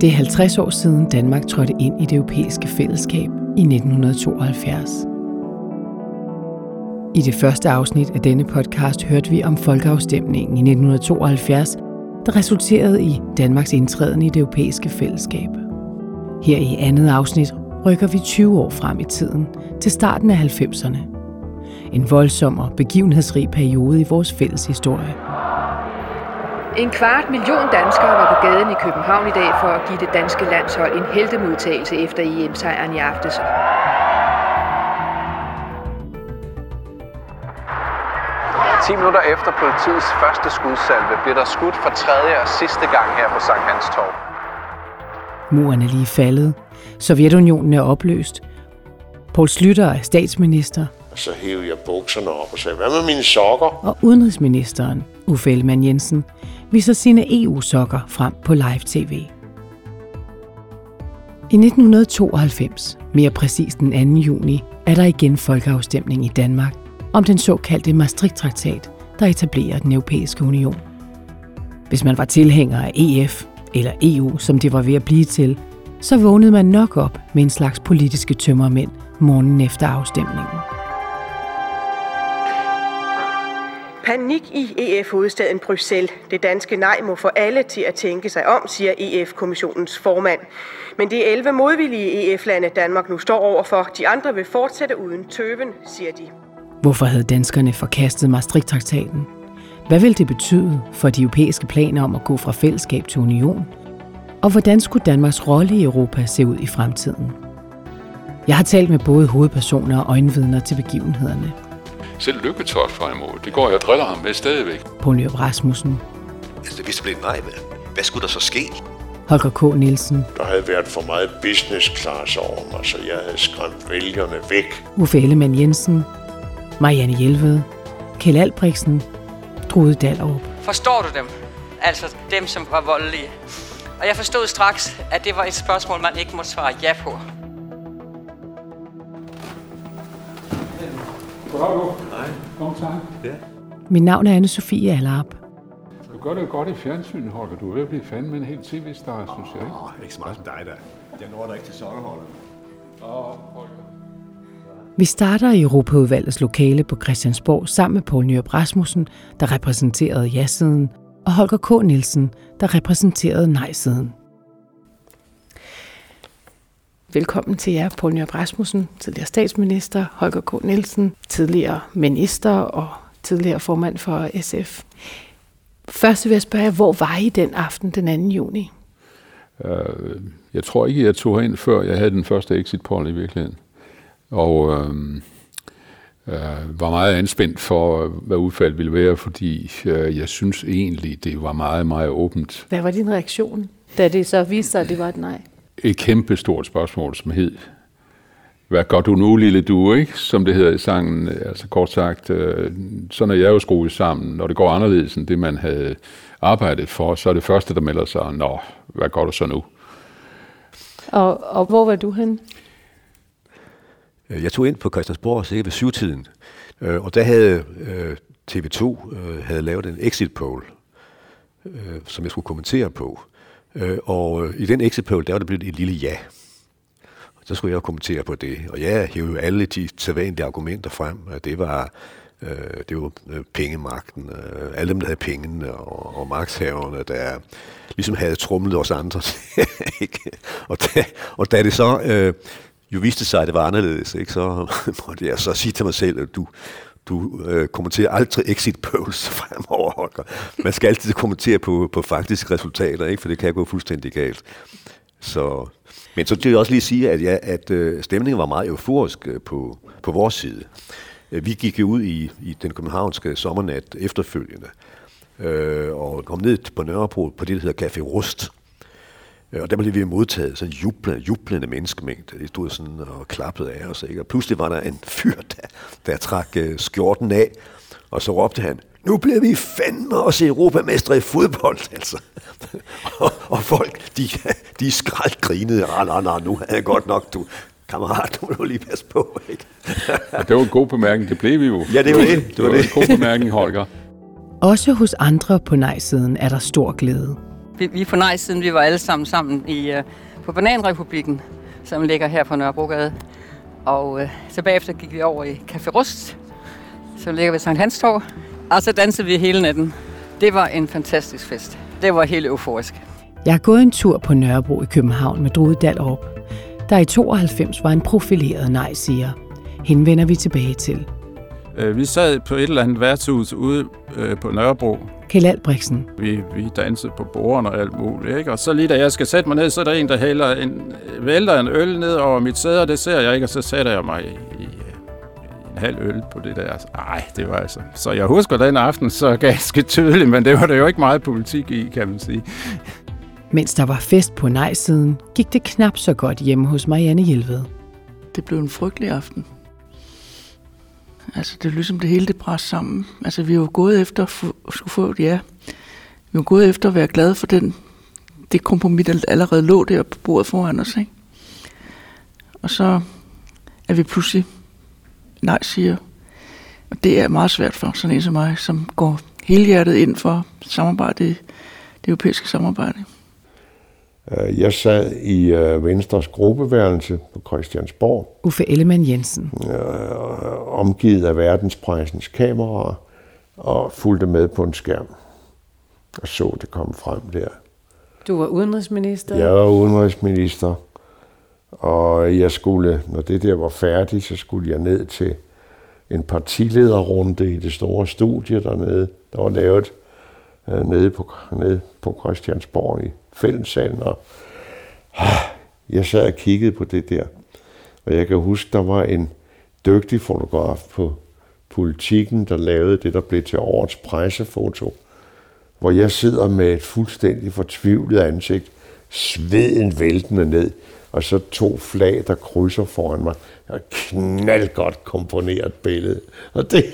Det er 50 år siden Danmark trådte ind i det europæiske fællesskab i 1972. I det første afsnit af denne podcast hørte vi om folkeafstemningen i 1972, der resulterede i Danmarks indtræden i det europæiske fællesskab. Her i andet afsnit rykker vi 20 år frem i tiden, til starten af 90'erne. En voldsom og begivenhedsrig periode i vores fælles historie. En kvart million danskere var på gaden i København i dag for at give det danske landshold en heldemodtagelse efter EM-sejren i aftes. Ti minutter efter politiets første skudsalve bliver der skudt for tredje og sidste gang her på Sankt Hans Torv. Muren er lige faldet. Sovjetunionen er opløst. Poul Slytter er statsminister. Så hævde jeg bukserne op og sagde, hvad med mine sokker? Og udenrigsministeren, Uffe Ellemann Jensen, viser sine EU-sokker frem på live-tv. I 1992, mere præcis den 2. juni, er der igen folkeafstemning i Danmark om den såkaldte Maastricht-traktat, der etablerer den europæiske union. Hvis man var tilhænger af EF, eller EU, som det var ved at blive til, så vågnede man nok op med en slags politiske tømmermænd morgenen efter afstemningen. Panik i EF-hovedstaden Bruxelles. Det danske nej må få alle til at tænke sig om, siger EF-kommissionens formand. Men det er 11 modvillige EF-lande, Danmark nu står overfor. De andre vil fortsætte uden tøven, siger de. Hvorfor havde danskerne forkastet Maastricht-traktaten? Hvad vil det betyde for de europæiske planer om at gå fra fællesskab til union? Og hvordan skulle Danmarks rolle i Europa se ud i fremtiden? Jeg har talt med både hovedpersoner og øjenvidner til begivenhederne. Selv Lykketoft var imod. Det går jeg og driller ham med stadigvæk. Poul Nyrup Rasmussen, Altså, hvis det blev nej, hvad, hvad skulle der så ske? Holger K. Nielsen, Der havde været for meget business class over mig, så jeg havde skræmt vælgerne væk. Uffe Ellemann Jensen, Marianne Hjelved, Kjell Albrechtsen, Trude Dallerup. Forstår du dem? Altså dem, som var voldelige. Og jeg forstod straks, at det var et spørgsmål, man ikke måtte svare ja på. Mit navn er anne Sofie Allerup. Du gør det jo godt i fjernsynet, Holger. Du er ved at blive fandme en helt tv-star, synes jeg. Ikke? Åh, ikke så meget som dig, der. Jeg når da ikke til sokkerholdet. Vi starter i Europaudvalgets lokale på Christiansborg sammen med Poul Nyrup Rasmussen, der repræsenterede ja-siden, og Holger K. Nielsen, der repræsenterede nej-siden. Velkommen til jer, Poul Nyrup Rasmussen, tidligere statsminister, Holger K. Nielsen, tidligere minister og tidligere formand for SF. Først vil jeg spørge jer, hvor var I den aften den 2. juni? Øh, jeg tror ikke, jeg tog herind, før jeg havde den første exit poll i virkeligheden. Og øh, øh, var meget anspændt for, hvad udfaldet ville være, fordi øh, jeg synes egentlig, det var meget, meget åbent. Hvad var din reaktion, da det så viste sig, at det var et nej? Et kæmpe stort spørgsmål, som hed, hvad gør du nu, lille du, ikke? som det hedder i sangen. Altså kort sagt, øh, sådan er jeg jo skruet sammen. Når det går anderledes end det, man havde arbejdet for, så er det første, der melder sig, nå, hvad gør du så nu? Og, og hvor var du hen? Øh, Jeg tog ind på Christiansborg cirka ved syvtiden, øh, og der havde øh, TV2 øh, havde lavet en exit poll, øh, som jeg skulle kommentere på. Øh, Og øh, i den exit poll, der var der blevet et lille ja. Så skulle jeg kommentere på det. Og jeg hævde jo alle de sædvanlige argumenter frem. at Det var, øh, det var øh, pengemagten, øh, alle dem, der havde pengene, og, og magthaverne, der ligesom havde trumlet os andre. ikke? og, da, og da det så øh, jo viste sig, at det var anderledes, ikke? så måtte jeg så sige til mig selv, at du, du øh, kommenterer aldrig exit polls fremover, Holger. Man skal altid kommentere på, på faktiske resultater, ikke? for det kan gå fuldstændig galt. Så, men så vil jeg også lige sige, at, ja, at øh, stemningen var meget euforisk øh, på, på vores side. Øh, vi gik jo ud i, i den københavnske sommernat efterfølgende, øh, og kom ned på Nørrebro på det, der hedder Café Rust. Øh, Og der blev vi modtaget sådan en jublende, jublende menneskemængde. De stod sådan og klappede af os. Ikke? Og pludselig var der en fyr, der, der trak øh, skjorten af, og så råbte han, nu bliver vi fandme også europamestre i fodbold, altså. og, og folk, de, de skrald grinede. Ah, nej, nej, nu er jeg godt nok, du, kammerat, du må du lige passe på, ikke? Og det var en god bemærkning, det blev vi jo. Ja, det var det. Det var en god bemærkning, Holger. Også hos andre på nej-siden er der stor glæde. Vi, vi er på nej-siden, vi var alle sammen sammen i, uh, på Bananrepublikken, som ligger her på Nørrebrogade. Og uh, så bagefter gik vi over i Café Rust, som ligger ved Sankt Hans Torv. Og så dansede vi hele natten. Det var en fantastisk fest. Det var helt euforisk. Jeg har gået en tur på Nørrebro i København med Drude Dallerup, der i 92 var en profileret nej-siger. Hende vender vi tilbage til. Øh, vi sad på et eller andet værtshus ude øh, på Nørrebro. Kjell Albrechtsen. Vi, vi dansede på bordene og alt muligt. Ikke? Og så lige da jeg skal sætte mig ned, så er der en, der hælder en, vælter en øl ned over mit sæde, og det ser jeg ikke, og så sætter jeg mig i, i en halv øl på det der. Ej, det var altså... Så jeg husker den aften så ganske tydeligt, men det var det jo ikke meget politik i, kan man sige. Mens der var fest på nej-siden, gik det knap så godt hjemme hos Marianne Hjelved. Det blev en frygtelig aften. Altså, det er ligesom det hele det bræs sammen. Altså, vi jo gået efter at skulle få et ja. Vi var gået efter at være glade for den, det kompromis, der allerede lå der på bordet foran os. Ikke? Og så er vi pludselig nej siger. Og det er meget svært for sådan en som mig, som går helhjertet ind for samarbejde, det europæiske samarbejde. Øh, jeg sad i øh, Venstres gruppeværelse på Christiansborg. Uffe Ellemann Jensen. Øh, omgivet af verdenspressens kameraer og fulgte med på en skærm. Og så det komme frem der. Du var udenrigsminister? Jeg var udenrigsminister. Og jeg skulle, når det der var færdigt, så skulle jeg ned til en partilederrunde i det store studie dernede, der var lavet øh, nede, på, nede på Christiansborg i fællessalen, og ah, jeg sad og kiggede på det der. Og jeg kan huske, der var en dygtig fotograf på politikken, der lavede det, der blev til årets pressefoto, hvor jeg sidder med et fuldstændig fortvivlet ansigt, sveden væltende ned, og så to flag, der krydser foran mig. Og knaldgodt komponeret billede. Og det,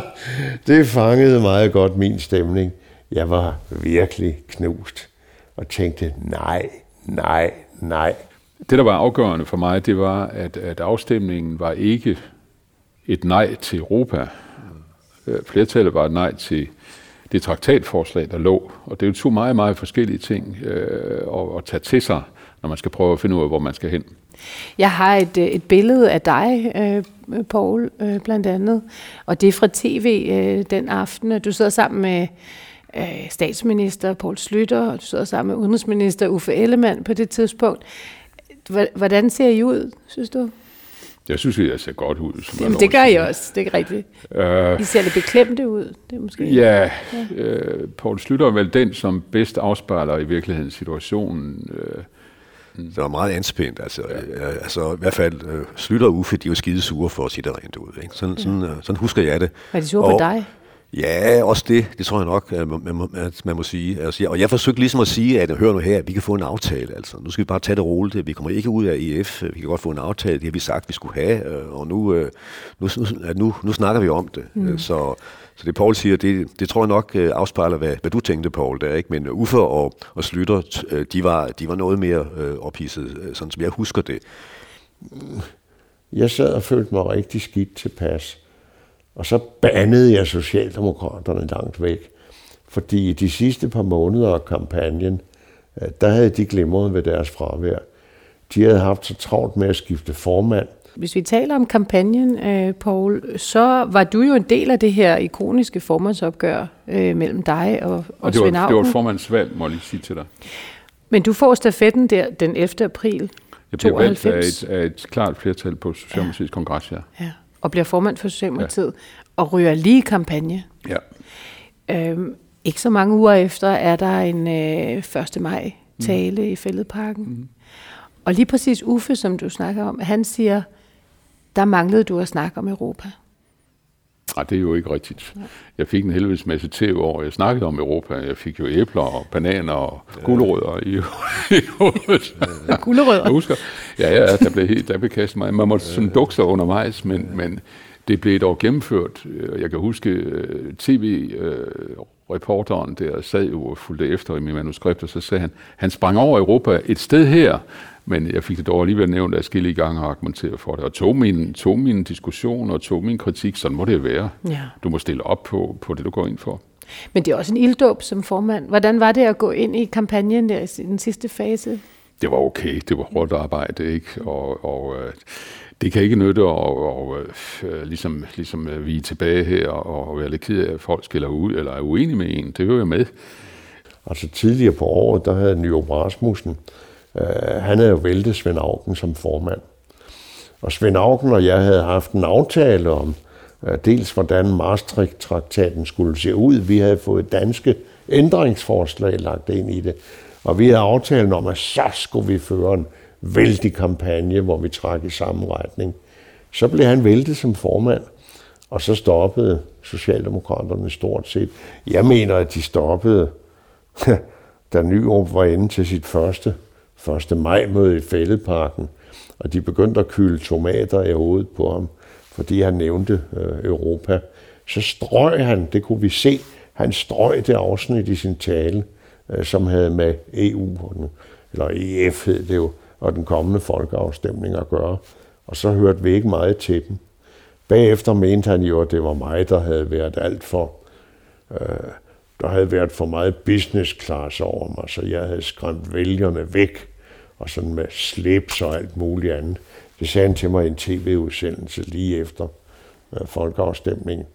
det fangede meget godt min stemning. Jeg var virkelig knust og tænkte, nej, nej, nej. Det, der var afgørende for mig, det var, at, at afstemningen var ikke et nej til Europa. Øh, flertallet var et nej til det traktatforslag, der lå. Og det er jo to meget, meget forskellige ting øh, at, at tage til sig, når man skal prøve at finde ud af, hvor man skal hen. Jeg har et, øh, et billede af dig, øh, Paul, øh, blandt andet, og det er fra tv øh, den aften, du sidder sammen med øh, statsminister Poul Slytter, og du sidder sammen med udenrigsminister Uffe Ellemann på det tidspunkt. Hvordan ser I ud, synes du? Jeg synes, jeg ser godt ud. Som Jamen, det gør I også, det er rigtigt. Uh, I ser lidt beklemte ud. Det er måske ja, ja. Uh, Poul Slytter er vel den, som bedst afspejler i virkeligheden situationen. Uh, det var meget anspændt. Altså, ja. øh, altså i hvert fald øh, Slytter og Uffe, de var skide sure for at sige det rent ud. Ikke? Sådan, sådan, øh, sådan husker jeg det. Var de sure og, på dig? Ja, også det. Det tror jeg nok, at man, man, at man må sige. Altså, og jeg forsøgte ligesom at sige, at hør nu her, vi kan få en aftale. Altså. Nu skal vi bare tage det roligt. Vi kommer ikke ud af EF. Vi kan godt få en aftale. Det har vi sagt, vi skulle have. Øh, og nu, øh, nu, nu, nu snakker vi om det. Mm. Så, så det Paul siger, det, det tror jeg nok øh, afspejler, hvad, hvad du tænkte, Paul, der, ikke? Men Uffe og, og Slytter, de var, de var noget mere øh, ophidset, sådan som jeg husker det. Jeg sad og følte mig rigtig skidt tilpas. Og så bandede jeg Socialdemokraterne langt væk. Fordi i de sidste par måneder af kampagnen, øh, der havde de glimret ved deres fravær. De havde haft så travlt med at skifte formand. Hvis vi taler om kampagnen, øh, Paul, så var du jo en del af det her ikoniske formandsopgør øh, mellem dig og, og, og det var, Svend det var et formandsvalg, må jeg lige sige til dig. Men du får stafetten der den 11. april Jeg bliver valgt af et, af et klart flertal på Socialdemokratiets ja. kongres, ja. ja og bliver formand for Socialdemokratiet, ja. og ryger lige kampagne. Ja. Øhm, ikke så mange uger efter er der en øh, 1. maj tale mm. i Fælledparken. Mm. Og lige præcis Uffe, som du snakker om, han siger, der manglede du at snakke om Europa. Nej, det er jo ikke rigtigt. Jeg fik en helvedes masse tv over. Jeg snakkede om Europa. Jeg fik jo æbler og bananer og gulerødder i, i hovedet. gulerødder? Jeg husker. Ja, ja, der blev, helt, der blev kastet mig. Man måtte sådan dukke sig undervejs, men, men det blev dog gennemført. Jeg kan huske øh, tv-reporteren der sad jo og fulgte efter i min manuskript, og så sagde han, han sprang over Europa et sted her, men jeg fik det dog alligevel nævnt at skille i gang og argumentere for det, og tog min, tog min diskussion og tog min kritik, sådan må det være. Ja. Du må stille op på, på det, du går ind for. Men det er også en ilddåb som formand. Hvordan var det at gå ind i kampagnen der i den sidste fase? Det var okay. Det var hårdt arbejde, ikke? Og, og øh, det kan ikke nytte at og, øh, ligesom, ligesom øh, vi er tilbage her og være lidt ked af, at folk skiller ud eller er uenige med en. Det hører jeg med. Altså tidligere på året, der havde Nyrup Rasmussen, øh, han havde jo væltet Svend Augen som formand. Og Svend Augen og jeg havde haft en aftale om, øh, dels hvordan Maastricht-traktaten skulle se ud. Vi havde fået danske ændringsforslag lagt ind i det. Og vi havde aftalen om, at så skulle vi føre en vældig kampagne, hvor vi trak i samme retning. Så blev han væltet som formand, og så stoppede Socialdemokraterne stort set. Jeg mener, at de stoppede, da Nyrup var inde til sit første 1. maj-møde i Fældeparken, og de begyndte at kylde tomater i hovedet på ham, fordi han nævnte øh, Europa. Så strøg han, det kunne vi se, han strøg det afsnit i sin tale, øh, som havde med EU, eller EF hed det jo, og den kommende folkeafstemning at gøre. Og så hørte vi ikke meget til dem. Bagefter mente han jo, at det var mig, der havde været alt for... Øh, der havde været for meget business class over mig, så jeg havde skræmt vælgerne væk, og sådan med slips og alt muligt andet. Det sagde han til mig i en tv-udsendelse lige efter øh, folkeafstemningen.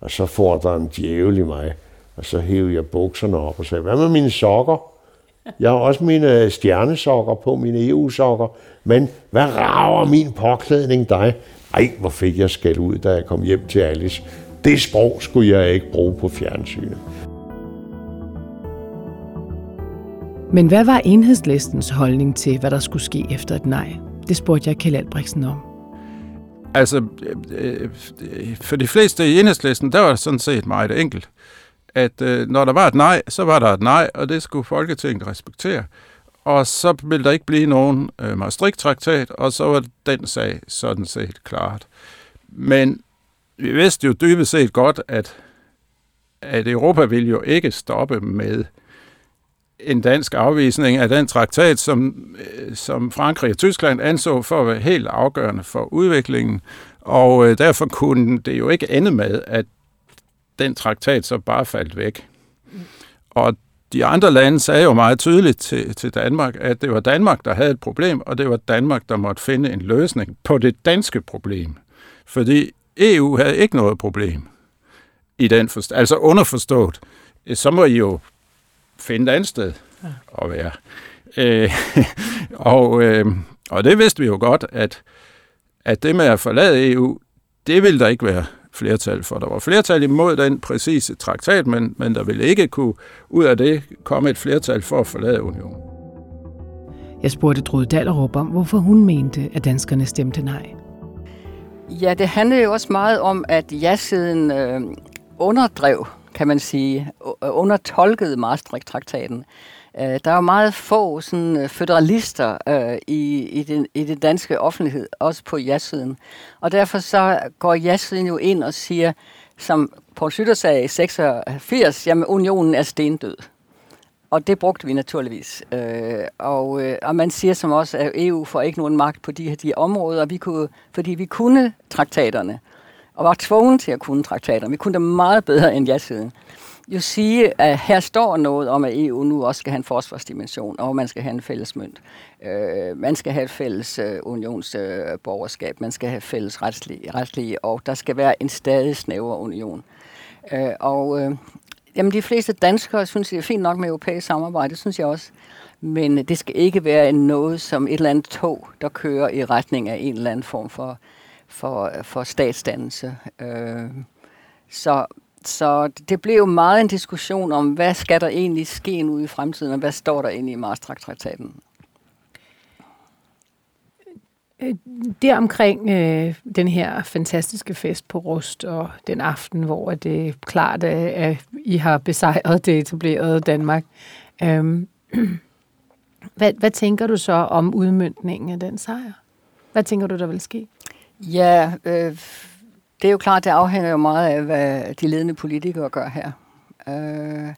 Og så får der en djævel i mig, og så hævde jeg bukserne op og sagde, hvad med mine sokker? Jeg har også mine stjernesokker på, mine EU-sokker. Men hvad rager min påklædning dig? Ej, hvor fik jeg skæld ud, da jeg kom hjem til Alice. Det sprog skulle jeg ikke bruge på fjernsynet. Men hvad var enhedslistens holdning til, hvad der skulle ske efter et nej? Det spurgte jeg Kjell Albrechtsen om. Altså, øh, øh, for de fleste i enhedslisten, der var det sådan set meget enkelt at øh, når der var et nej, så var der et nej, og det skulle Folketinget respektere. Og så ville der ikke blive nogen øh, Maastricht-traktat, og så var den sag sådan set klart. Men vi vidste jo dybest set godt, at, at Europa ville jo ikke stoppe med en dansk afvisning af den traktat, som, øh, som Frankrig og Tyskland anså for at være helt afgørende for udviklingen. Og øh, derfor kunne det jo ikke ende med, at den traktat så bare faldt væk. Og de andre lande sagde jo meget tydeligt til, til Danmark, at det var Danmark, der havde et problem, og det var Danmark, der måtte finde en løsning på det danske problem. Fordi EU havde ikke noget problem i den forst- Altså underforstået, så må I jo finde et andet sted at være. Øh, og, øh, og det vidste vi jo godt, at, at det med at forlade EU, det ville der ikke være flertal for. Der var flertal imod den præcise traktat, men, men der ville ikke kunne ud af det komme et flertal for at forlade unionen. Jeg spurgte Drude Dallerup om, hvorfor hun mente, at danskerne stemte nej. Ja, det handler jo også meget om, at ja-siden øh, underdrev, kan man sige, undertolkede Maastricht-traktaten. Øh, der er jo meget få sådan, øh, federalister øh, i, i, den, i den danske offentlighed, også på ja-siden. Og derfor så går ja-siden jo ind og siger, som Poul Slytter sagde i 86, jamen unionen er stendød. Og det brugte vi naturligvis. Øh, og, øh, og man siger som også, at EU får ikke nogen magt på de her de områder, vi kunne, fordi vi kunne traktaterne, og var tvunget til at kunne traktaterne. Vi kunne det meget bedre end ja-siden jo sige, at her står noget om, at EU nu også skal have en forsvarsdimension, og man skal have en fælles mønt. Øh, man skal have et fælles øh, unionsborgerskab, øh, man skal have fælles retslige, retslige, og der skal være en stadig snævere union. Øh, og øh, jamen, de fleste danskere synes, det er fint nok med europæisk samarbejde, det synes jeg også. Men det skal ikke være noget som et eller andet tog, der kører i retning af en eller anden form for, for, for statsdannelse. Øh, så så det blev jo meget en diskussion om, hvad skal der egentlig ske nu i fremtiden, og hvad står der inde i Maastricht-traktaten? Øh, der omkring øh, den her fantastiske fest på Rust, og den aften, hvor det er klart, at I har besejret det etablerede Danmark. Øhm, hvad, hvad tænker du så om udmyndningen af den sejr? Hvad tænker du, der vil ske? Ja, øh, det er jo klart, det afhænger jo meget af, hvad de ledende politikere gør her. Øh,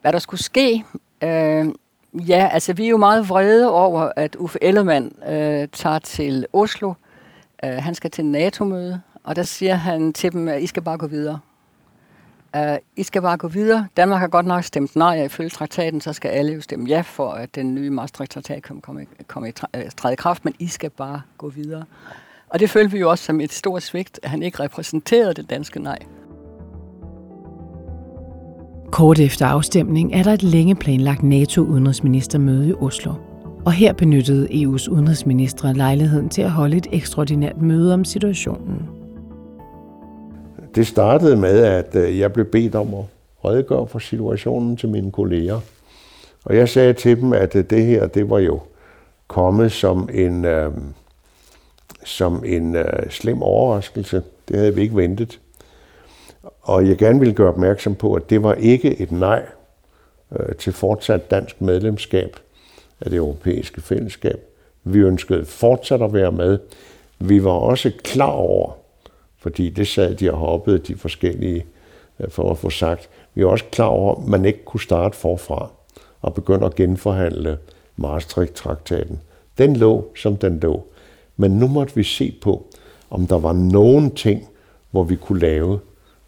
hvad der skulle ske? Øh, ja, altså vi er jo meget vrede over, at Uffe Ellemann øh, tager til Oslo. Øh, han skal til NATO-møde, og der siger han til dem, at I skal bare gå videre. Uh, I skal bare gå videre. Danmark har godt nok stemt nej, og ifølge traktaten, så skal alle jo stemme ja for, at den nye Maastricht-traktat kommer kom, komme i øh, træde i kraft, men I skal bare gå videre. Og det følte vi jo også som et stort svigt, at han ikke repræsenterede det danske nej. Kort efter afstemning er der et længe planlagt NATO-udenrigsministermøde i Oslo. Og her benyttede EU's udenrigsministre lejligheden til at holde et ekstraordinært møde om situationen. Det startede med, at øh, jeg blev bedt om at redegøre for situationen til mine kolleger. Og jeg sagde til dem, at øh, det her, det var jo kommet som en, øh, som en øh, slem overraskelse. Det havde vi ikke ventet. Og jeg gerne ville gøre opmærksom på, at det var ikke et nej øh, til fortsat dansk medlemskab af det europæiske fællesskab. Vi ønskede fortsat at være med. Vi var også klar over, fordi det sad de og hoppede de forskellige øh, for at få sagt, vi var også klar over, at man ikke kunne starte forfra og begynde at genforhandle Maastricht-traktaten. Den lå, som den lå. Men nu måtte vi se på, om der var nogen ting, hvor vi kunne lave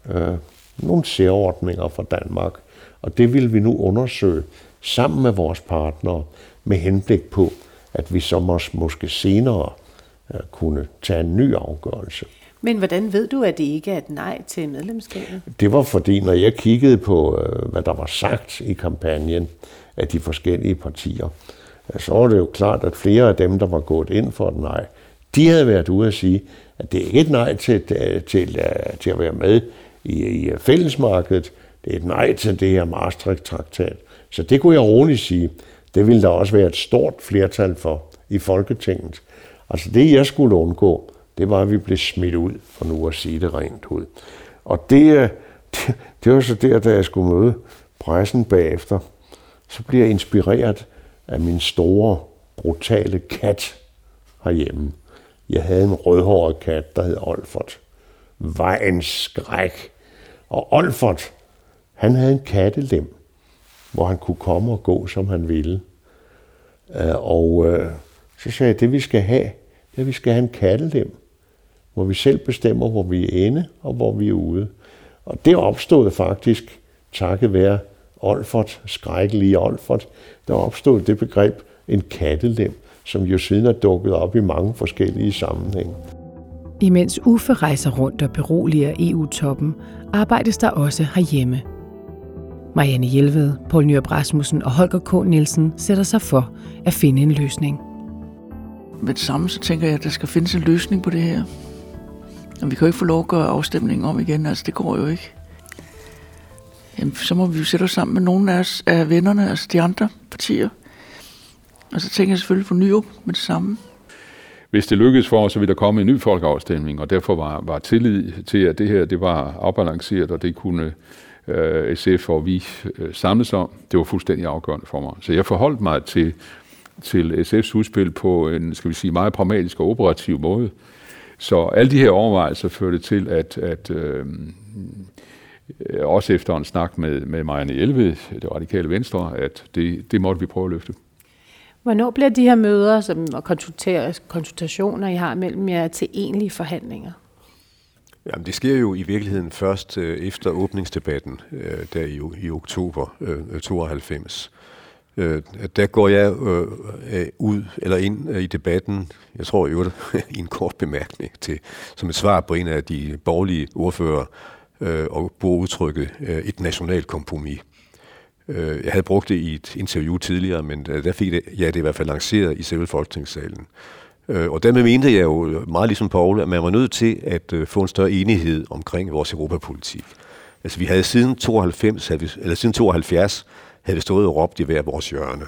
øh, nogle særordninger for Danmark. Og det vil vi nu undersøge sammen med vores partnere med henblik på, at vi så måske senere øh, kunne tage en ny afgørelse. Men hvordan ved du, at det ikke er et nej til medlemskabet? Det var fordi, når jeg kiggede på, øh, hvad der var sagt i kampagnen af de forskellige partier, så var det jo klart, at flere af dem, der var gået ind for et nej, de havde været ude at sige, at det er ikke et nej til, til, til, øh, til at være med i, i øh, fællesmarkedet. Det er et nej til det her Maastricht-traktat. Så det kunne jeg roligt sige. Det ville der også være et stort flertal for i Folketinget. Altså det, jeg skulle undgå, det var, at vi blev smidt ud, for nu at sige det rent ud. Og det, øh, det, det var så der, da jeg skulle møde pressen bagefter, så bliver jeg inspireret af min store, brutale kat herhjemme. Jeg havde en rødhåret kat, der hed Olfert. Var en skræk. Og Olfert, han havde en kattelem, hvor han kunne komme og gå, som han ville. Øh, og øh, så sagde jeg, det vi skal have, det er, vi skal have en kattelem, hvor vi selv bestemmer, hvor vi er inde og hvor vi er ude. Og det opstod faktisk, takket være Olfert, skrækkelige Olfert, der opstod det begreb en kattelem, som jo siden er dukket op i mange forskellige sammenhænge. Imens Uffe rejser rundt og beroliger EU-toppen, arbejdes der også herhjemme. Marianne Hjelved, Poul Nyrup Rasmussen og Holger K. Nielsen sætter sig for at finde en løsning. Med det samme så tænker jeg, at der skal findes en løsning på det her. Og vi kan jo ikke få lov at gøre afstemningen om igen, altså det går jo ikke. Jamen, så må vi jo sætte os sammen med nogle af, os, af vennerne, altså de andre partier. Og så tænker jeg selvfølgelig på Nyrup med det samme. Hvis det lykkedes for os, så ville der komme en ny folkeafstemning, og derfor var, var tillid til, at det her det var afbalanceret, og det kunne øh, SF og vi øh, samles om. Det var fuldstændig afgørende for mig. Så jeg forholdt mig til, til SF's udspil på en, skal vi sige, meget pragmatisk og operativ måde. Så alle de her overvejelser førte til, at, at øh, øh også efter en snak med, med Marianne Elved, det radikale venstre, at det, det måtte vi prøve at løfte. Hvornår bliver de her møder som, og konsultationer, I har mellem jer, til egentlige forhandlinger? Jamen, det sker jo i virkeligheden først øh, efter åbningsdebatten, øh, der i, i oktober øh, øh 92. Øh, der går jeg øh, øh, ud eller ind øh, i debatten, jeg tror i i en kort bemærkning til, som et svar på en af de borgerlige ordfører, øh, og bruger udtrykket øh, et nationalt kompromis. Øh, jeg havde brugt det i et interview tidligere, men øh, der fik det, ja, det i hvert fald lanceret i selve folketingssalen. Øh, og dermed mente jeg jo meget ligesom Paul, at man var nødt til at øh, få en større enighed omkring vores europapolitik. Altså vi havde siden 92, havde vi, eller siden 72, havde vi stået og råbt i hver vores hjørne.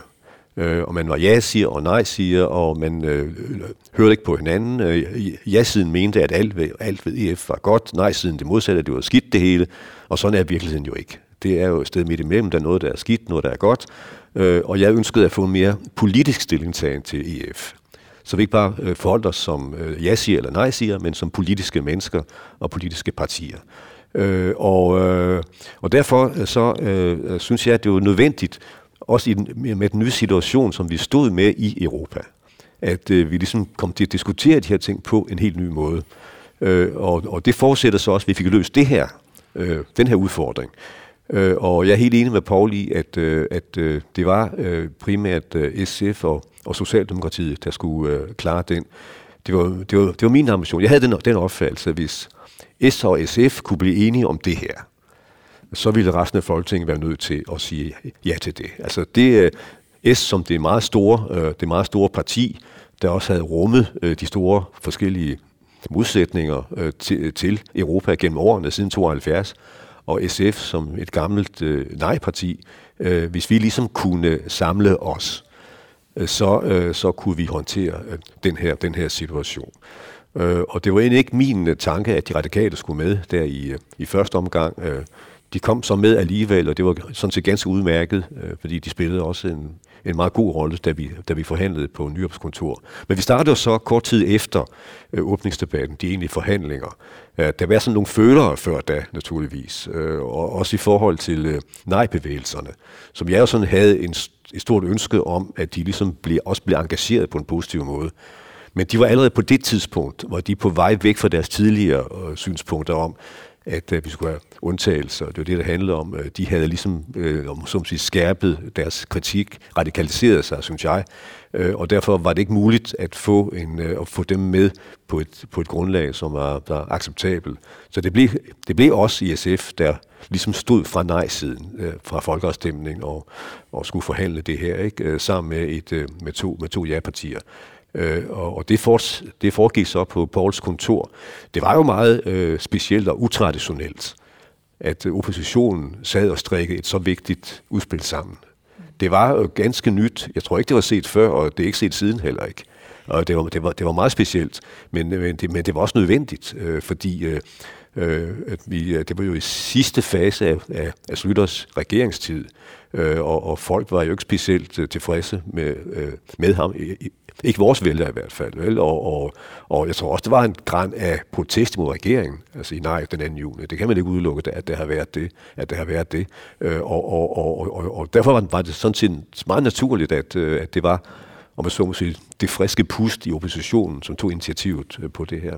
Øh, og man var ja-siger og nej-siger, og man øh, hørte ikke på hinanden. Øh, ja-siden mente, at alt ved, alt ved EF var godt, nej-siden det modsatte, det var skidt det hele, og sådan er virkeligheden jo ikke. Det er jo et sted midt imellem. Der er noget, der er skidt, noget, der er godt. Øh, og jeg ønskede at få en mere politisk stillingtagen til EF. Så vi ikke bare øh, forholdt os som øh, ja-siger eller nej-siger, men som politiske mennesker og politiske partier. Øh, og, øh, og derfor øh, så øh, synes jeg, at det var nødvendigt, også i den, med den nye situation, som vi stod med i Europa, at øh, vi ligesom kom til at diskutere de her ting på en helt ny måde. Øh, og, og det fortsætter så også, at vi fik løst det her øh, den her udfordring. Øh, og jeg er helt enig med Paul i, at, øh, at øh, det var øh, primært øh, SF og, og Socialdemokratiet, der skulle øh, klare den. Det var, det, var, det var min ambition. Jeg havde den, den opfattelse, at hvis S og SF kunne blive enige om det her, så ville resten af Folketinget være nødt til at sige ja til det. Altså det øh, S, som det meget store, øh, det meget store parti, der også havde rummet øh, de store forskellige modsætninger øh, til, til Europa gennem årene siden 72, og SF som et gammelt øh, nej-parti, øh, hvis vi ligesom kunne samle os, øh, så, så kunne vi håndtere den her, den her situation. Øh, Og det var egentlig ikke min tanke, at de radikale skulle med der i, i første omgang. De kom så med alligevel, og det var sådan set ganske udmærket, øh, fordi de spillede også en, en meget god rolle, da vi, da vi forhandlede på Nyrups kontor. Men vi startede så kort tid efter øh, åbningsdebatten, de egentlige forhandlinger. Øh, der var sådan nogle følere før da, naturligvis, øh, og også i forhold til øh, nej-bevægelserne, som jeg jo sådan havde en, et stort ønske om, at de ligesom blev, også blev engageret på en positiv måde. Men de var allerede på det tidspunkt, hvor de på vej væk fra deres tidligere øh, synspunkter om, at øh, vi skulle have undtagelser. Det var det, der handlede om. Øh, de havde ligesom, øh, som sige, skærpet deres kritik, radikaliseret sig, synes jeg. Øh, og derfor var det ikke muligt at få, en, øh, at få dem med på et, på et grundlag, som var, var acceptabelt. Så det blev, det blev også i SF, der ligesom stod fra nej-siden, øh, fra folkeafstemning, og, og skulle forhandle det her, ikke? Øh, sammen med, et, øh, med to, med to ja-partier. Øh, og og det, for, det foregik så på Pauls kontor. Det var jo meget øh, specielt og utraditionelt, at oppositionen sad og strikkede et så vigtigt udspil sammen. Det var jo ganske nyt. Jeg tror ikke, det var set før, og det er ikke set siden heller ikke. Og det var, det var, det var meget specielt, men, men, det, men det var også nødvendigt, øh, fordi øh, øh at vi, øh, det var jo i sidste fase af, af, af Slytters regeringstid, øh, og, og folk var jo ikke specielt øh, tilfredse med, øh, med ham i, ikke vores vælger i hvert fald. Vel? Og, og, og jeg tror også, det var en græn af protest mod regeringen, altså i nej den 2. juni. Det kan man ikke udelukke, at det har været det. At det har været det. Øh, og, og, og, og, og derfor var det sådan set meget naturligt, at, øh, at det var, om man så må sige, det friske pust i oppositionen, som tog initiativet øh, på det her.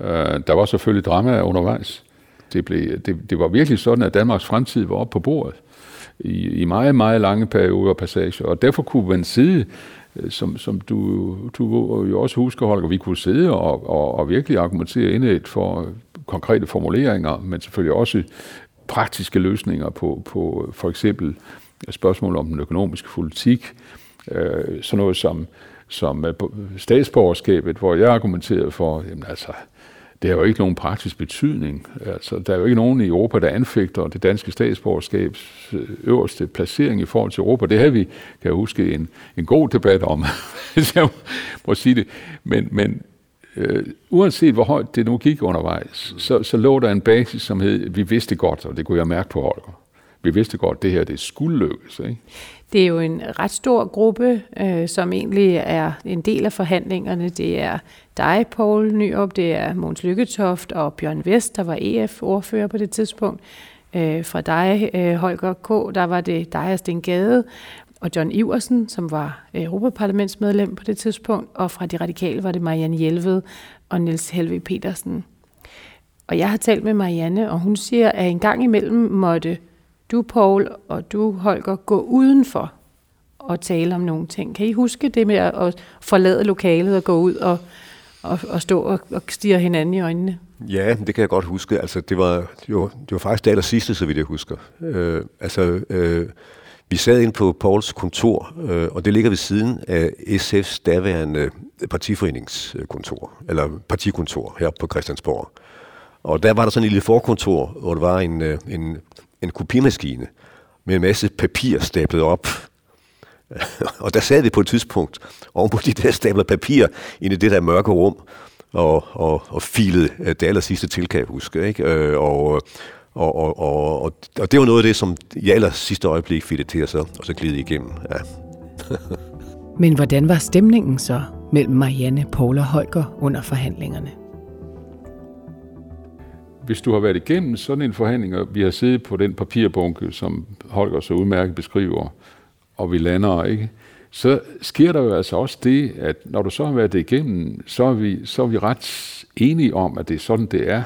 Øh, der var selvfølgelig drama undervejs. Det, blev, det, det var virkelig sådan, at Danmarks fremtid var oppe på bordet i, i meget, meget lange perioder og passager, og derfor kunne man sidde Øh, som, som du, du jo også husker, Holger, vi kunne sidde og, og, og virkelig argumentere indet for konkrete formuleringer, men selvfølgelig også praktiske løsninger på, på for eksempel spørgsmål om den økonomiske politik, øh, sådan noget som, som øh, statsborgerskabet, hvor jeg argumenterede for, jamen altså, det har jo ikke nogen praktisk betydning. Altså, der er jo ikke nogen i Europa, der anfægter det danske statsborgerskabs øh, øverste placering i forhold til Europa. Det har vi, kan jeg huske, en, en god debat om, hvis jeg må sige det. Men, men øh, uanset hvor højt det nu gik undervejs, så, så lå der en basis, som hed, vi vidste godt, og det kunne jeg mærke på Holger. Vi vidste godt, at det her det skulle lykkes. Ikke? Det er jo en ret stor gruppe, øh, som egentlig er en del af forhandlingerne. Det er dig, Poul Nyrup, det er Måns Lykketoft og Bjørn Vest, der var EF-ordfører på det tidspunkt. Øh, fra dig, øh, Holger K., der var det dig og Sten Gade, og John Iversen, som var Europaparlamentsmedlem på det tidspunkt, og fra de radikale var det Marianne Hjelved og Niels Helve Petersen. Og jeg har talt med Marianne, og hun siger, at en gang imellem måtte du, Paul, og du, Holger, gå udenfor og tale om nogle ting. Kan I huske det med at forlade lokalet og gå ud og, og, og stå og, og stige hinanden i øjnene? Ja, det kan jeg godt huske. Altså, det var, det var, det var faktisk det aller sidste, så vidt jeg husker. Øh, altså, øh, vi sad ind på Pauls kontor, øh, og det ligger ved siden af SF's daværende partiforeningskontor, eller partikontor her på Christiansborg. Og der var der sådan en lille forkontor, hvor der var en, øh, en en kopimaskine med en masse papir stablet op. og der sad vi på et tidspunkt oven på de der stabler papir inde i det der mørke rum og, og, og filede øh, det aller sidste til, kan jeg huske. Ikke? Øh, og, og, og, og, og, og det var noget af det, som i aller sidste øjeblik fik det til at så, og så glide igennem. Ja. Men hvordan var stemningen så mellem Marianne, Paul og Holger under forhandlingerne? Hvis du har været igennem sådan en forhandling, og vi har siddet på den papirbunke, som Holger så udmærket beskriver, og vi lander, ikke? så sker der jo altså også det, at når du så har været det igennem, så er vi, så er vi ret enige om, at det er sådan, det er.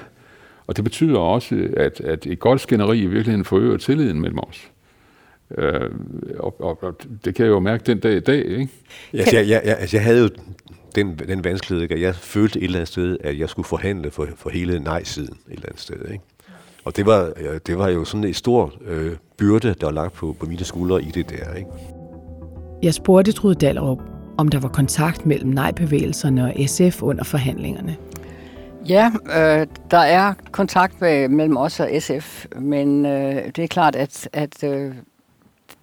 Og det betyder også, at, at et godt skænderi i virkeligheden forøger tilliden mellem os. Øh, og, og, og det kan jeg jo mærke den dag i dag, ikke? Altså, jeg, jeg, jeg, altså, jeg havde jo den, den vanskelighed, at jeg følte et eller andet sted, at jeg skulle forhandle for, for hele nej-siden et eller andet sted. Ikke? Og det var, det var jo sådan en stor øh, byrde, der var lagt på, på mine skuldre i det der. Ikke? Jeg spurgte Trude Dallerup, om der var kontakt mellem nej-bevægelserne og SF under forhandlingerne. Ja, øh, der er kontakt med, mellem os og SF, men øh, det er klart, at, at øh,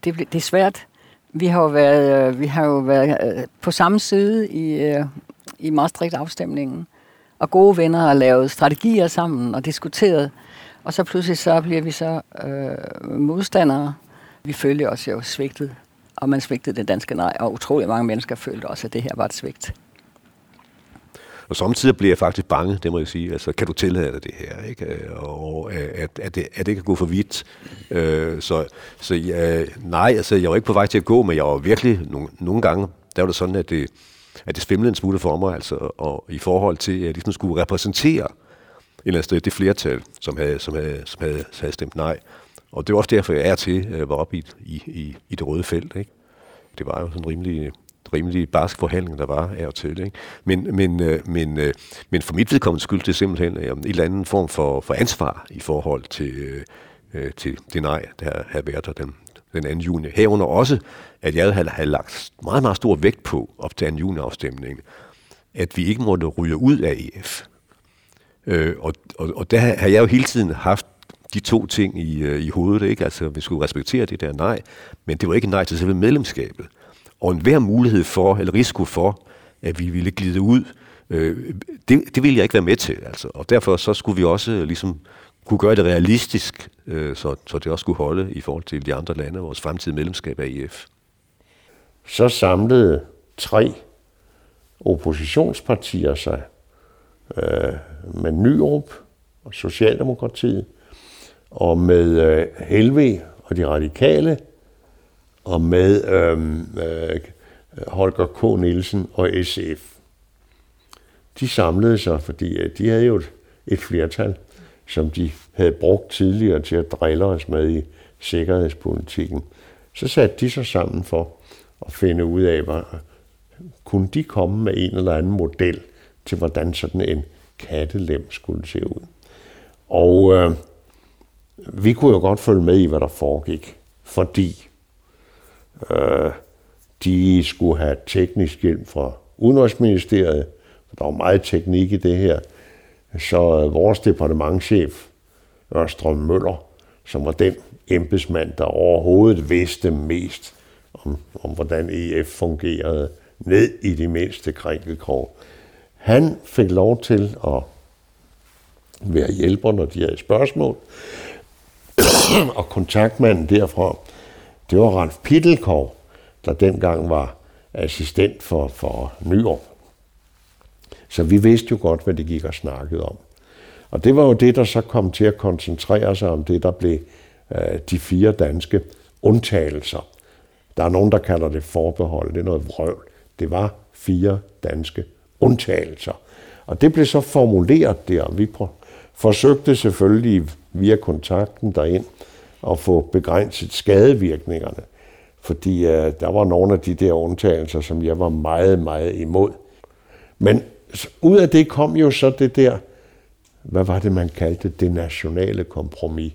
det, det er svært. Vi har jo været, øh, vi har jo været øh, på samme side i, øh, i Maastricht-afstemningen, og gode venner har lavet strategier sammen og diskuteret, og så pludselig så bliver vi så øh, modstandere. Vi følte os jo svigtet, og man svigtede det danske nej, og utrolig mange mennesker følte også, at det her var et svigt. Og samtidig bliver jeg faktisk bange, det må jeg sige. Altså, kan du tillade dig det her? Ikke? Og at, at, det, at det kan gå for vidt. Øh, så så ja, nej, altså, jeg var ikke på vej til at gå, men jeg var virkelig nogle, nogle gange, der var det sådan, at det, at det svimlede en smule for mig, altså, og i forhold til, at jeg ligesom skulle repræsentere et eller andet sted det flertal, som havde, som havde, som havde, havde stemt nej. Og det var også derfor, jeg er til øh, var oppe i, i, i, i det røde felt. Ikke? Det var jo sådan rimelig rimelig barsk forhandling, der var af og til. Ikke? Men, men, øh, men, øh, men for mit vedkommende skyld det simpelthen øh, en eller anden form for, for ansvar i forhold til, øh, øh til det nej, der har været der den, den 2. juni. Herunder også, at jeg havde, havde lagt meget, meget stor vægt på op til 2. juni-afstemningen, at vi ikke måtte ryge ud af EF. Øh, og, og, og der har jeg jo hele tiden haft de to ting i, øh, i hovedet. Ikke? Altså, vi skulle respektere det der nej, men det var ikke nej til selve medlemskabet og enhver mulighed for, eller risiko for, at vi ville glide ud, øh, det, det ville jeg ikke være med til. Altså. Og derfor så skulle vi også øh, ligesom kunne gøre det realistisk, øh, så, så det også skulle holde i forhold til de andre lande, vores fremtidige medlemskab af EF. Så samlede tre oppositionspartier sig øh, med Nyrup og Socialdemokratiet, og med øh, Helve og de radikale, og med øhm, øh, Holger K. Nielsen og SF. De samlede sig, fordi øh, de havde jo et, et flertal, som de havde brugt tidligere til at drille os med i sikkerhedspolitikken. Så satte de sig sammen for at finde ud af, hvad, kunne de komme med en eller anden model til, hvordan sådan en kattelem skulle se ud. Og øh, vi kunne jo godt følge med i, hvad der foregik, fordi Øh, de skulle have teknisk hjælp fra Udenrigsministeriet, for der var meget teknik i det her. Så øh, vores departementchef, Ørstrøm Møller, som var den embedsmand, der overhovedet vidste mest om, om hvordan EF fungerede, ned i de mindste krænkelkrog. Han fik lov til at være hjælper, når de havde spørgsmål. og kontaktmanden derfra, det var Ralf Pittelkov, der dengang var assistent for, for Nyår. Så vi vidste jo godt, hvad det gik og snakkede om. Og det var jo det, der så kom til at koncentrere sig om det, der blev øh, de fire danske undtagelser. Der er nogen, der kalder det forbehold. Det er noget vrøvl. Det var fire danske undtagelser. Og det blev så formuleret der. Vi forsøgte selvfølgelig via kontakten derind at få begrænset skadevirkningerne. Fordi uh, der var nogle af de der undtagelser, som jeg var meget, meget imod. Men ud af det kom jo så det der, hvad var det, man kaldte det nationale kompromis.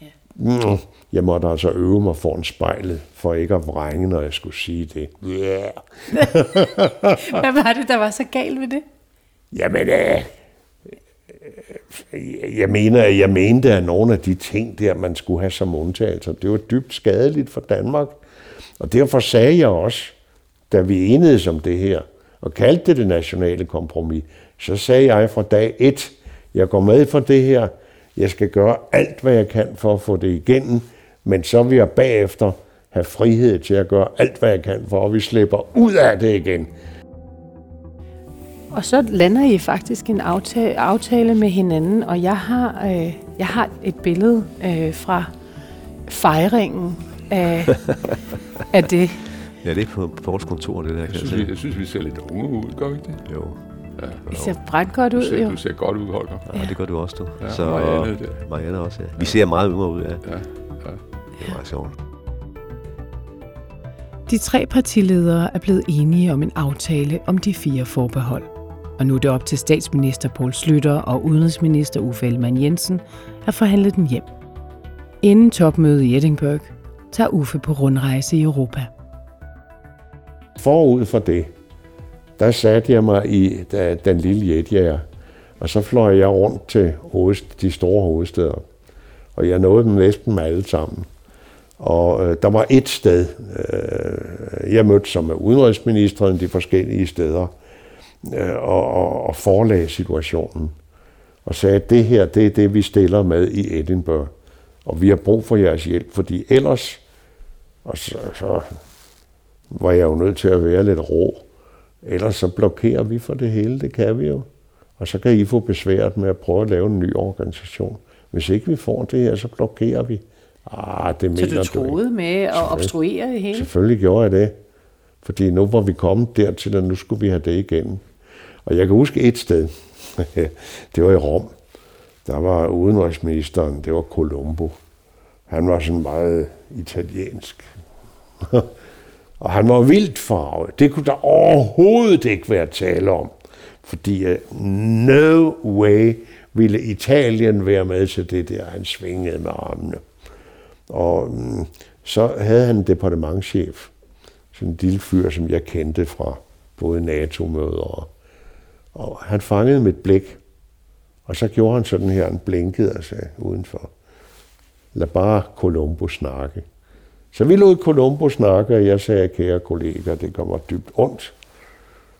Ja. Mm, jeg måtte altså øve mig foran spejlet, for ikke at vrænge, når jeg skulle sige det. Yeah. hvad var det, der var så galt ved det? Jamen, uh, jeg mener, jeg mente, at nogle af de ting der, man skulle have som undtagelse, det var dybt skadeligt for Danmark. Og derfor sagde jeg også, da vi enedes om det her, og kaldte det det nationale kompromis, så sagde jeg fra dag et, jeg går med for det her, jeg skal gøre alt, hvad jeg kan for at få det igennem, men så vil jeg bagefter have frihed til at gøre alt, hvad jeg kan for, at vi slipper ud af det igen. Og så lander I faktisk en aftale, aftale med hinanden, og jeg har, øh, jeg har et billede øh, fra fejringen af, af det. Ja, det er på, på vores kontor, det der. Jeg synes, vi, jeg synes, vi ser lidt unge ud, gør vi ikke det? Jo. Ja, det ser brændt godt ud, du ser, jo. Du ser godt ud, Holger. Ja, det gør du også, du. Ja, så, Marianne, det. Marianne også, ja. Vi ser meget yngre ud, ja. Ja, ja. Det er meget sjovt. De tre partiledere er blevet enige om en aftale om de fire forbehold. Og nu er det op til statsminister Poul Slytter og udenrigsminister Uffe Ellemann Jensen at forhandle den hjem. Inden topmødet i Edinburgh tager Uffe på rundrejse i Europa. Forud for det, der satte jeg mig i den lille jetjager, og så fløj jeg rundt til hovedst, de store hovedsteder. Og jeg nåede dem næsten med alle sammen. Og øh, der var et sted, øh, jeg mødte som med udenrigsministeren de forskellige steder, øh, og, og, og forelagde situationen. Og sagde, at det her, det er det, vi stiller med i Edinburgh. Og vi har brug for jeres hjælp, fordi ellers, og så, så var jeg jo nødt til at være lidt rå, ellers så blokerer vi for det hele, det kan vi jo. Og så kan I få besværet med at prøve at lave en ny organisation. Hvis ikke vi får det her, så blokerer vi. Ah, det Så mener du troede med at obstruere det hele? Selvfølgelig gjorde jeg det. Fordi nu var vi kommet dertil, at nu skulle vi have det igennem. Og jeg kan huske et sted. det var i Rom. Der var udenrigsministeren, det var Colombo. Han var sådan meget italiensk. og han var vildt farvet. Det kunne der overhovedet ikke være tale om. Fordi uh, no way ville Italien være med til det der. Han svingede med armene. Og um, så havde han en departementchef. Sådan en lille fyr, som jeg kendte fra både NATO-møder. Og, og han fangede mit blik. Og så gjorde han sådan her, han blinkede og sagde udenfor. Lad bare Columbo snakke. Så vi lod Columbo snakke, og jeg sagde, kære kolleger, det kommer dybt ondt,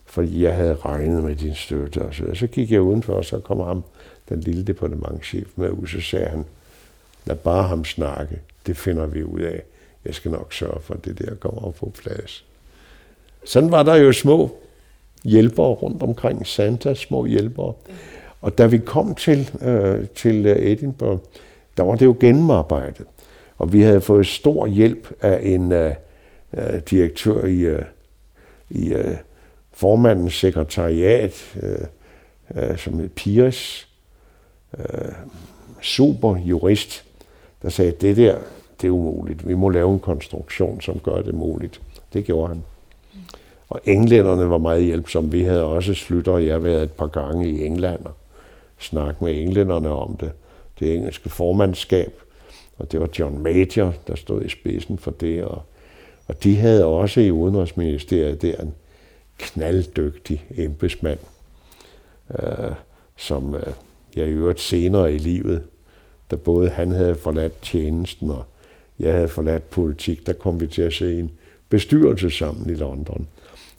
fordi jeg havde regnet med din støtte. Og så, så gik jeg udenfor, og så kom ham, den lille departementchef, med ud, så sagde han, lad bare ham snakke, det finder vi ud af. Jeg skal nok sørge for, at det der kommer på plads. Sådan var der jo små hjælpere rundt omkring, Santa, små hjælpere. Og da vi kom til, øh, til øh, Edinburgh, der var det jo gennemarbejdet. Og vi havde fået stor hjælp af en øh, øh direktør i, øh, i øh, formandens sekretariat, øh, øh, som hed Pires, øh, super jurist, der sagde, det der, det er umuligt. Vi må lave en konstruktion, som gør det muligt. Det gjorde han. Og englænderne var meget hjælpsomme. Vi havde også slutter, og jeg været et par gange i England og snakket med englænderne om det. Det engelske formandskab og det var John Major, der stod i spidsen for det. Og, og de havde også i Udenrigsministeriet der en knalddygtig embedsmand, øh, som øh, jeg i øvrigt senere i livet, da både han havde forladt tjenesten, og jeg havde forladt politik, der kom vi til at se en bestyrelse sammen i London,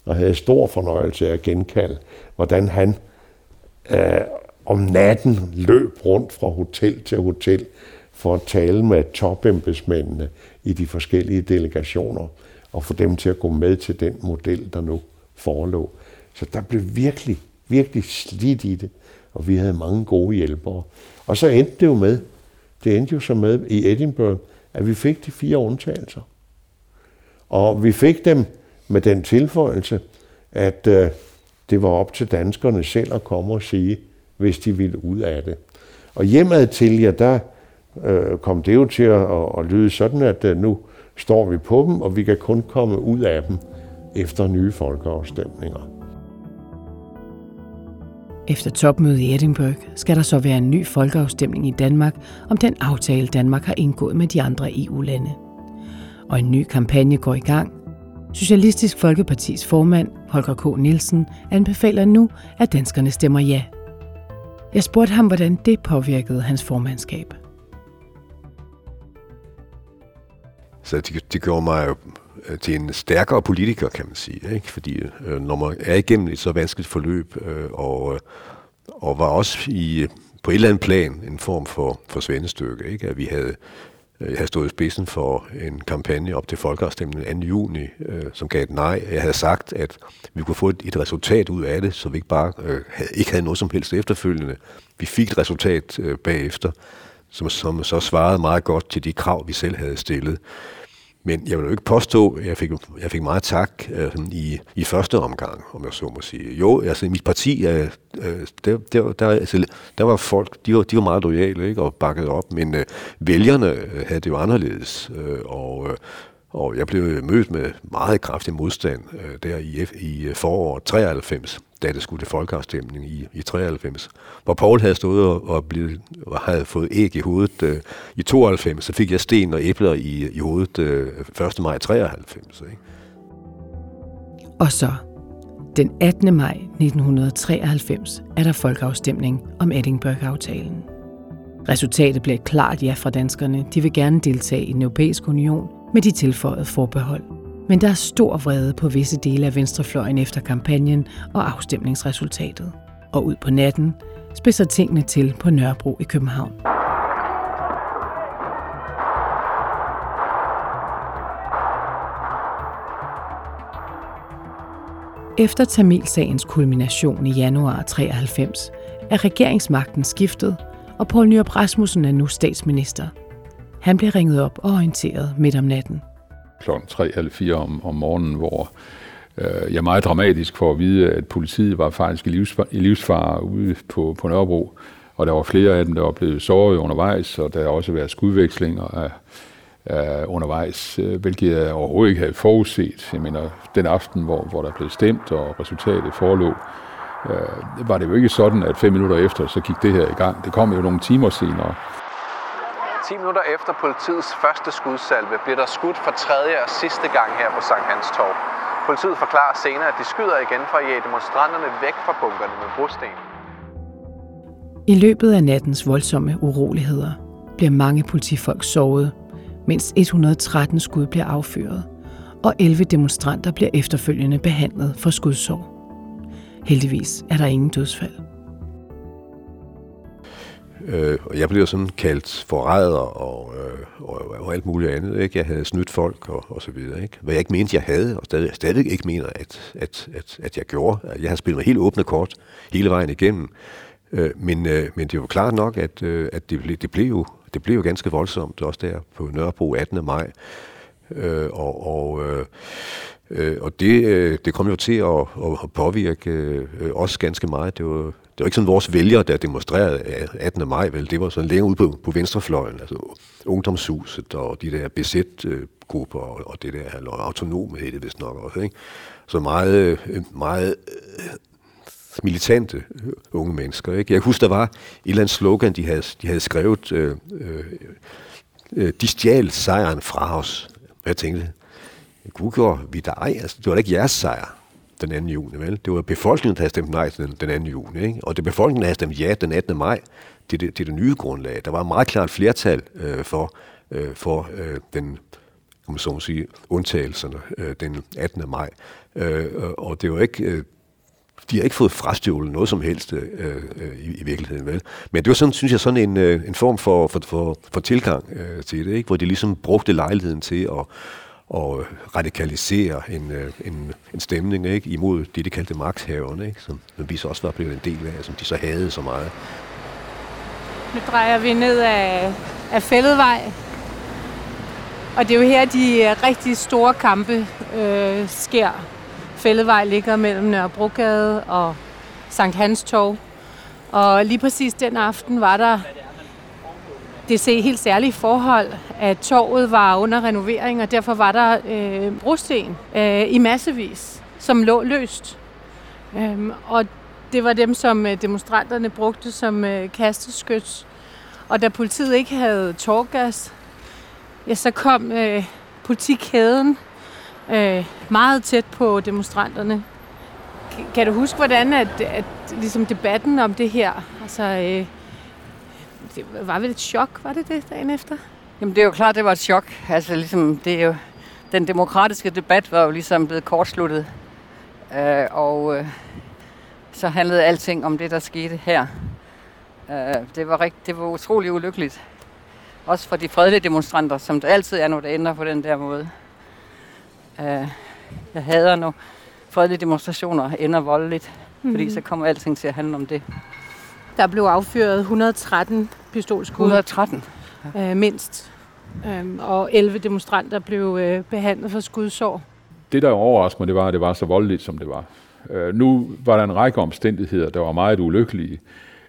og havde stor fornøjelse af at genkalde, hvordan han øh, om natten løb rundt fra hotel til hotel, for at tale med topembedsmændene i de forskellige delegationer og få dem til at gå med til den model, der nu forelå. Så der blev virkelig, virkelig slidt i det, og vi havde mange gode hjælpere. Og så endte det jo med, det endte jo så med i Edinburgh, at vi fik de fire undtagelser. Og vi fik dem med den tilføjelse, at øh, det var op til danskerne selv at komme og sige, hvis de ville ud af det. Og hjemad til jer, der øh, kom det jo til at, at, at lyde sådan, at øh, nu står vi på dem, og vi kan kun komme ud af dem efter nye folkeafstemninger. Efter topmødet i Edinburgh skal der så være en ny folkeafstemning i Danmark om den aftale, Danmark har indgået med de andre EU-lande. Og en ny kampagne går i gang. Socialistisk Folkepartis formand, Holger K. Nielsen, anbefaler nu, at danskerne stemmer ja. Jeg spurgte ham, hvordan det påvirkede hans formandskab. Så det, det gjorde mig Øh, til en stærkere politiker, kan man sige. Ikke? Fordi øh, når man er igennem et så vanskeligt forløb, øh, og, øh, og var også i, øh, på et eller andet plan en form for, for svendestykke, ikke? at vi havde, jeg havde stået i spidsen for en kampagne op til folkeafstemningen 2. juni, øh, som gav et nej. Jeg havde sagt, at vi kunne få et, et resultat ud af det, så vi ikke bare øh, havde, ikke havde noget som helst efterfølgende. Vi fik et resultat øh, bagefter, som, som så svarede meget godt til de krav, vi selv havde stillet. Men jeg vil jo ikke påstå, at jeg fik, jeg fik meget tak øh, i, i første omgang, om jeg så må sige. Jo, altså i mit parti, øh, øh, der, der, der, altså, der var folk, de var, de var meget lojale ikke, og bakket op, men øh, vælgerne havde det jo anderledes. Øh, og, øh, og jeg blev mødt med meget kraftig modstand øh, der i, i øh, foråret 93 da det skulle til folkeafstemning i, i 93, hvor Paul havde stået og, og, blevet, og havde fået æg i hovedet øh, i 92, så fik jeg sten og æbler i, i hovedet øh, 1. maj 93. Ikke? Og så, den 18. maj 1993, er der folkeafstemning om Edinburgh-aftalen. Resultatet bliver et klart ja fra danskerne. De vil gerne deltage i den europæiske union med de tilføjede forbehold. Men der er stor vrede på visse dele af venstrefløjen efter kampagnen og afstemningsresultatet. Og ud på natten spidser tingene til på Nørrebro i København. Efter Tamilsagens kulmination i januar 93 er regeringsmagten skiftet, og Poul Nyrup Rasmussen er nu statsminister. Han blev ringet op og orienteret midt om natten klokken 3 eller 4 om, om morgenen, hvor øh, jeg meget dramatisk får at vide, at politiet var faktisk i, livsfar, i livsfare ude på, på Nørrebro, og der var flere af dem, der var blevet såret undervejs, og der har også været skudvekslinger af, af undervejs, øh, hvilket jeg overhovedet ikke havde forudset. Jeg mener, den aften, hvor, hvor der blev stemt, og resultatet forelå, øh, var det jo ikke sådan, at fem minutter efter, så gik det her i gang. Det kom jo nogle timer senere. 10 minutter efter politiets første skudsalve bliver der skudt for tredje og sidste gang her på Sankt Hans Torv. Politiet forklarer senere, at de skyder igen for at jage demonstranterne væk fra bunkerne med brosten. I løbet af nattens voldsomme uroligheder bliver mange politifolk såret, mens 113 skud bliver affyret, og 11 demonstranter bliver efterfølgende behandlet for skudsår. Heldigvis er der ingen dødsfald. Øh, og jeg blev sådan kaldt forræder og, øh, og, og alt muligt andet. Ikke? Jeg havde snydt folk og, og så videre. Ikke? Hvad jeg ikke mente, jeg havde, og stadig, stadig ikke mener, at, at, at, at jeg gjorde. Altså, jeg har spillet med helt åbne kort hele vejen igennem. Øh, men, øh, men det var klart nok, at, øh, at det, ble, det, blev jo, det blev jo ganske voldsomt, også der på Nørrebro 18. maj. Øh, og og øh, øh, og det, øh, det kom jo til at, at påvirke øh, os ganske meget. Det var, det var ikke sådan vores vælgere, der demonstrerede 18. maj, vel? Det var sådan længere ude på, på venstrefløjen, altså ungdomshuset og de der BZ-grupper og, og det der eller autonome hed det vist nok også, ikke? Så meget, øh, meget øh, militante unge mennesker, ikke? Jeg husker, der var et eller andet slogan, de havde, de havde skrevet, øh, øh, de stjal sejren fra os. Jeg tænkte, Gud gjorde vi der ej. Altså, det var da ikke jeres sejr den 2. juni, vel? Det var befolkningen, der havde stemt nej den, den 2. juni, ikke? Og det befolkningen, der havde stemt ja den 18. maj, det er det, det, det nye grundlag. Der var et meget klart flertal øh, for, øh, for øh, den, kan man så må sige, undtagelserne øh, den 18. maj. Øh, og det var ikke... Øh, de har ikke fået frastjålet noget som helst øh, øh, i, i virkeligheden, vel? Men det var sådan, synes jeg, sådan en, øh, en form for, for, for, for tilgang øh, til det, ikke? Hvor de ligesom brugte lejligheden til at og øh, radikalisere en, øh, en, en stemning ikke, imod det, de kaldte magthaverne, ikke, som vi så også var blevet en del af, som de så havde så meget. Nu drejer vi ned af, af Fælledvej, og det er jo her, de øh, rigtig store kampe øh, sker. Fældevej ligger mellem Nørrebrogade og Sankt Hans Torv. Og lige præcis den aften var der det ser helt særlige forhold, at torvet var under renovering, og derfor var der øh, brosten øh, i massevis, som lå løst. Øhm, og det var dem, som øh, demonstranterne brugte som øh, kasteskyts. Og da politiet ikke havde torgas, ja, så kom øh, politikæden øh, meget tæt på demonstranterne. Kan du huske, hvordan at, at ligesom debatten om det her, altså øh, det var vel et chok, var det det dagen efter? Jamen det er jo klart, det var et chok. Altså ligesom, det er jo, den demokratiske debat var jo ligesom blevet kortsluttet. Øh, og øh, så handlede alting om det, der skete her. Øh, det, var rigt, det var utrolig ulykkeligt. Også for de fredelige demonstranter, som det altid er, når det ender på den der måde. Øh, jeg hader, når fredelige demonstrationer ender voldeligt, mm. fordi så kommer alting til at handle om det. Der blev affyret 113 pistolskud. 113? Ja. Øh, mindst. øhm, og 11 demonstranter blev øh, behandlet for skudsår. Det, der overraskede mig, det var, at det var så voldeligt, som det var. Øh, nu var der en række omstændigheder, der var meget ulykkelige.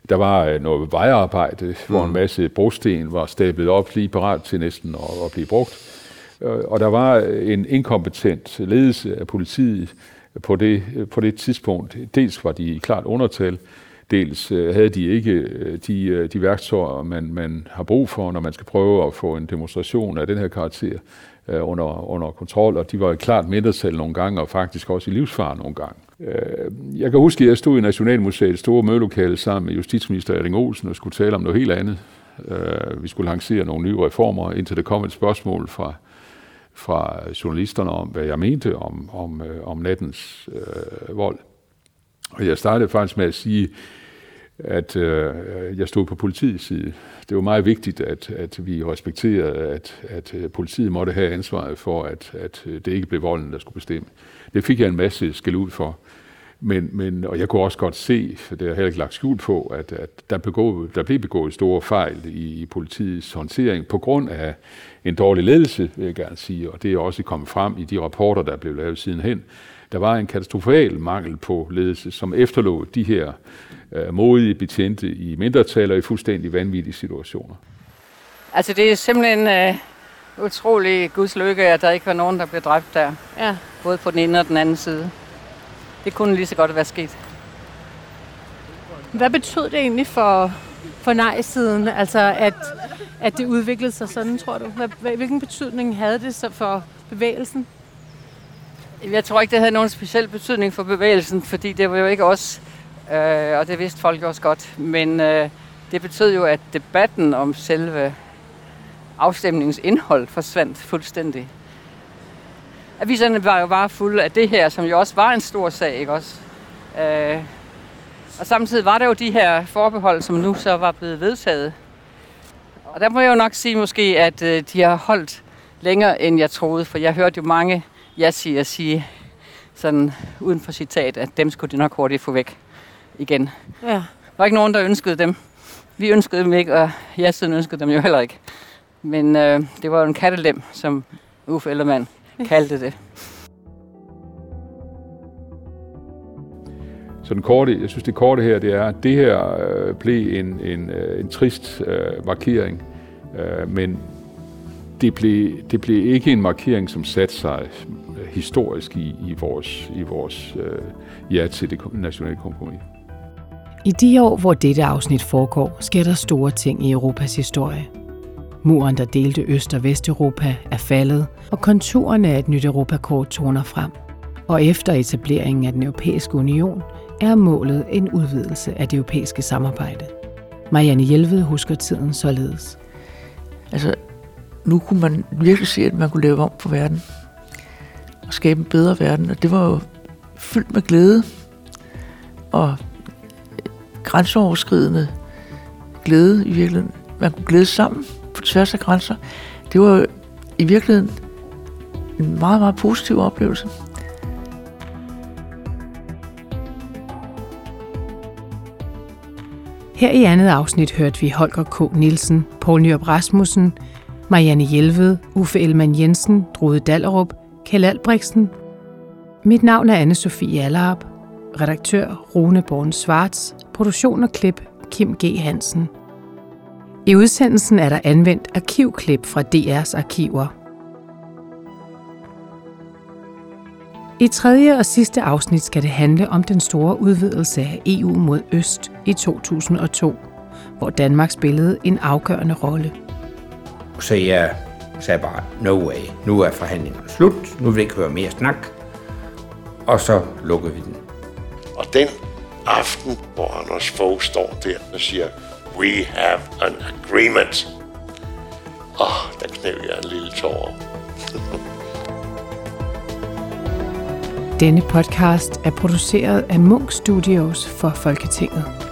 Der var øh, noget vejarbejde, mm. hvor en masse brosten var stablet op lige parat til næsten at, at blive brugt. Øh, og der var en inkompetent ledelse af politiet på det, på det tidspunkt. Dels var de klart undertal, dels øh, havde de ikke øh, de, øh, de værktøjer, man, man har brug for, når man skal prøve at få en demonstration af den her karakter under, under kontrol, og de var i klart mindretal nogle gange, og faktisk også i livsfare nogle gange. Jeg kan huske, at jeg stod i Nationalmuseets store mødelokale sammen med justitsminister Erling Olsen og skulle tale om noget helt andet. Vi skulle lancere nogle nye reformer, indtil der kom et spørgsmål fra fra journalisterne om, hvad jeg mente om, om, øh, om nattens øh, vold. Og jeg startede faktisk med at sige, at øh, jeg stod på politiets side. Det var meget vigtigt, at, at vi respekterede, at, at øh, politiet måtte have ansvaret for, at, at øh, det ikke blev volden, der skulle bestemme. Det fik jeg en masse skæld ud for. Men, men, og jeg kunne også godt se, for det har heller ikke lagt skjul på, at, at der, begået, der blev begået store fejl i, i politiets håndtering på grund af en dårlig ledelse, vil jeg gerne sige, og det er også kommet frem i de rapporter, der er blevet lavet sidenhen. Der var en katastrofal mangel på ledelse, som efterlod de her øh, modige betjente i mindretal og i fuldstændig vanvittige situationer. Altså det er simpelthen øh, utrolig guds lykke, at der ikke var nogen, der blev dræbt der. Ja. Både på den ene og den anden side. Det kunne lige så godt være sket. Hvad betød det egentlig for, for nej-siden, altså at, at det udviklede sig sådan, tror du? Hvad, hvilken betydning havde det så for bevægelsen? Jeg tror ikke, det havde nogen speciel betydning for bevægelsen, fordi det var jo ikke os, øh, og det vidste folk også godt. Men øh, det betød jo, at debatten om selve afstemningens indhold forsvandt fuldstændig. Aviserne var jo bare fulde af det her, som jo også var en stor sag, ikke også? Øh, og samtidig var der jo de her forbehold, som nu så var blevet vedtaget. Og der må jeg jo nok sige måske, at øh, de har holdt længere, end jeg troede, for jeg hørte jo mange jeg siger sige, sådan uden for citat, at dem skulle de nok hurtigt få væk igen. Ja. Der var ikke nogen, der ønskede dem. Vi ønskede dem ikke, og jeg siden ønskede dem jo heller ikke. Men øh, det var jo en kattelem, som Uffe Ellermann kaldte det. Så den korte, jeg synes, det korte her, det er, at det her øh, blev en, en, øh, en trist øh, markering, øh, men det blev, det blev ikke en markering, som satte sig øh, historisk i, i vores, i vores øh, ja til det nationale kompromis. I de år, hvor dette afsnit foregår, sker der store ting i Europas historie. Muren, der delte Øst- og Vesteuropa, er faldet, og konturerne af et nyt Europakort toner frem. Og efter etableringen af den europæiske union, er målet en udvidelse af det europæiske samarbejde. Marianne Hjelved husker tiden således. Altså, nu kunne man virkelig se, at man kunne lave om på verden. Og skabe en bedre verden. Og det var jo fyldt med glæde. Og grænseoverskridende glæde i virkeligheden. Man kunne glæde sammen på tværs af grænser. Det var i virkeligheden en meget, meget positiv oplevelse. Her i andet afsnit hørte vi Holger K. Nielsen, Poul Nyrup Rasmussen, Marianne Hjelved, Uffe Elman Jensen, Drude Dallerup, Kjell Albrechtsen. Mit navn er anne Sofie Allerup. Redaktør Rune Born Svarts. Produktion og klip Kim G. Hansen. I udsendelsen er der anvendt arkivklip fra DR's arkiver. I tredje og sidste afsnit skal det handle om den store udvidelse af EU mod øst i 2002, hvor Danmark spillede en afgørende rolle. Så jeg sagde bare, no way, nu er forhandlingerne slut, nu vil vi ikke høre mere snak, og så lukker vi den. Og den aften, hvor Anders Fogh står der og siger, we have an agreement. Åh, oh, der knæv jeg en lille tårer. Denne podcast er produceret af Munk Studios for Folketinget.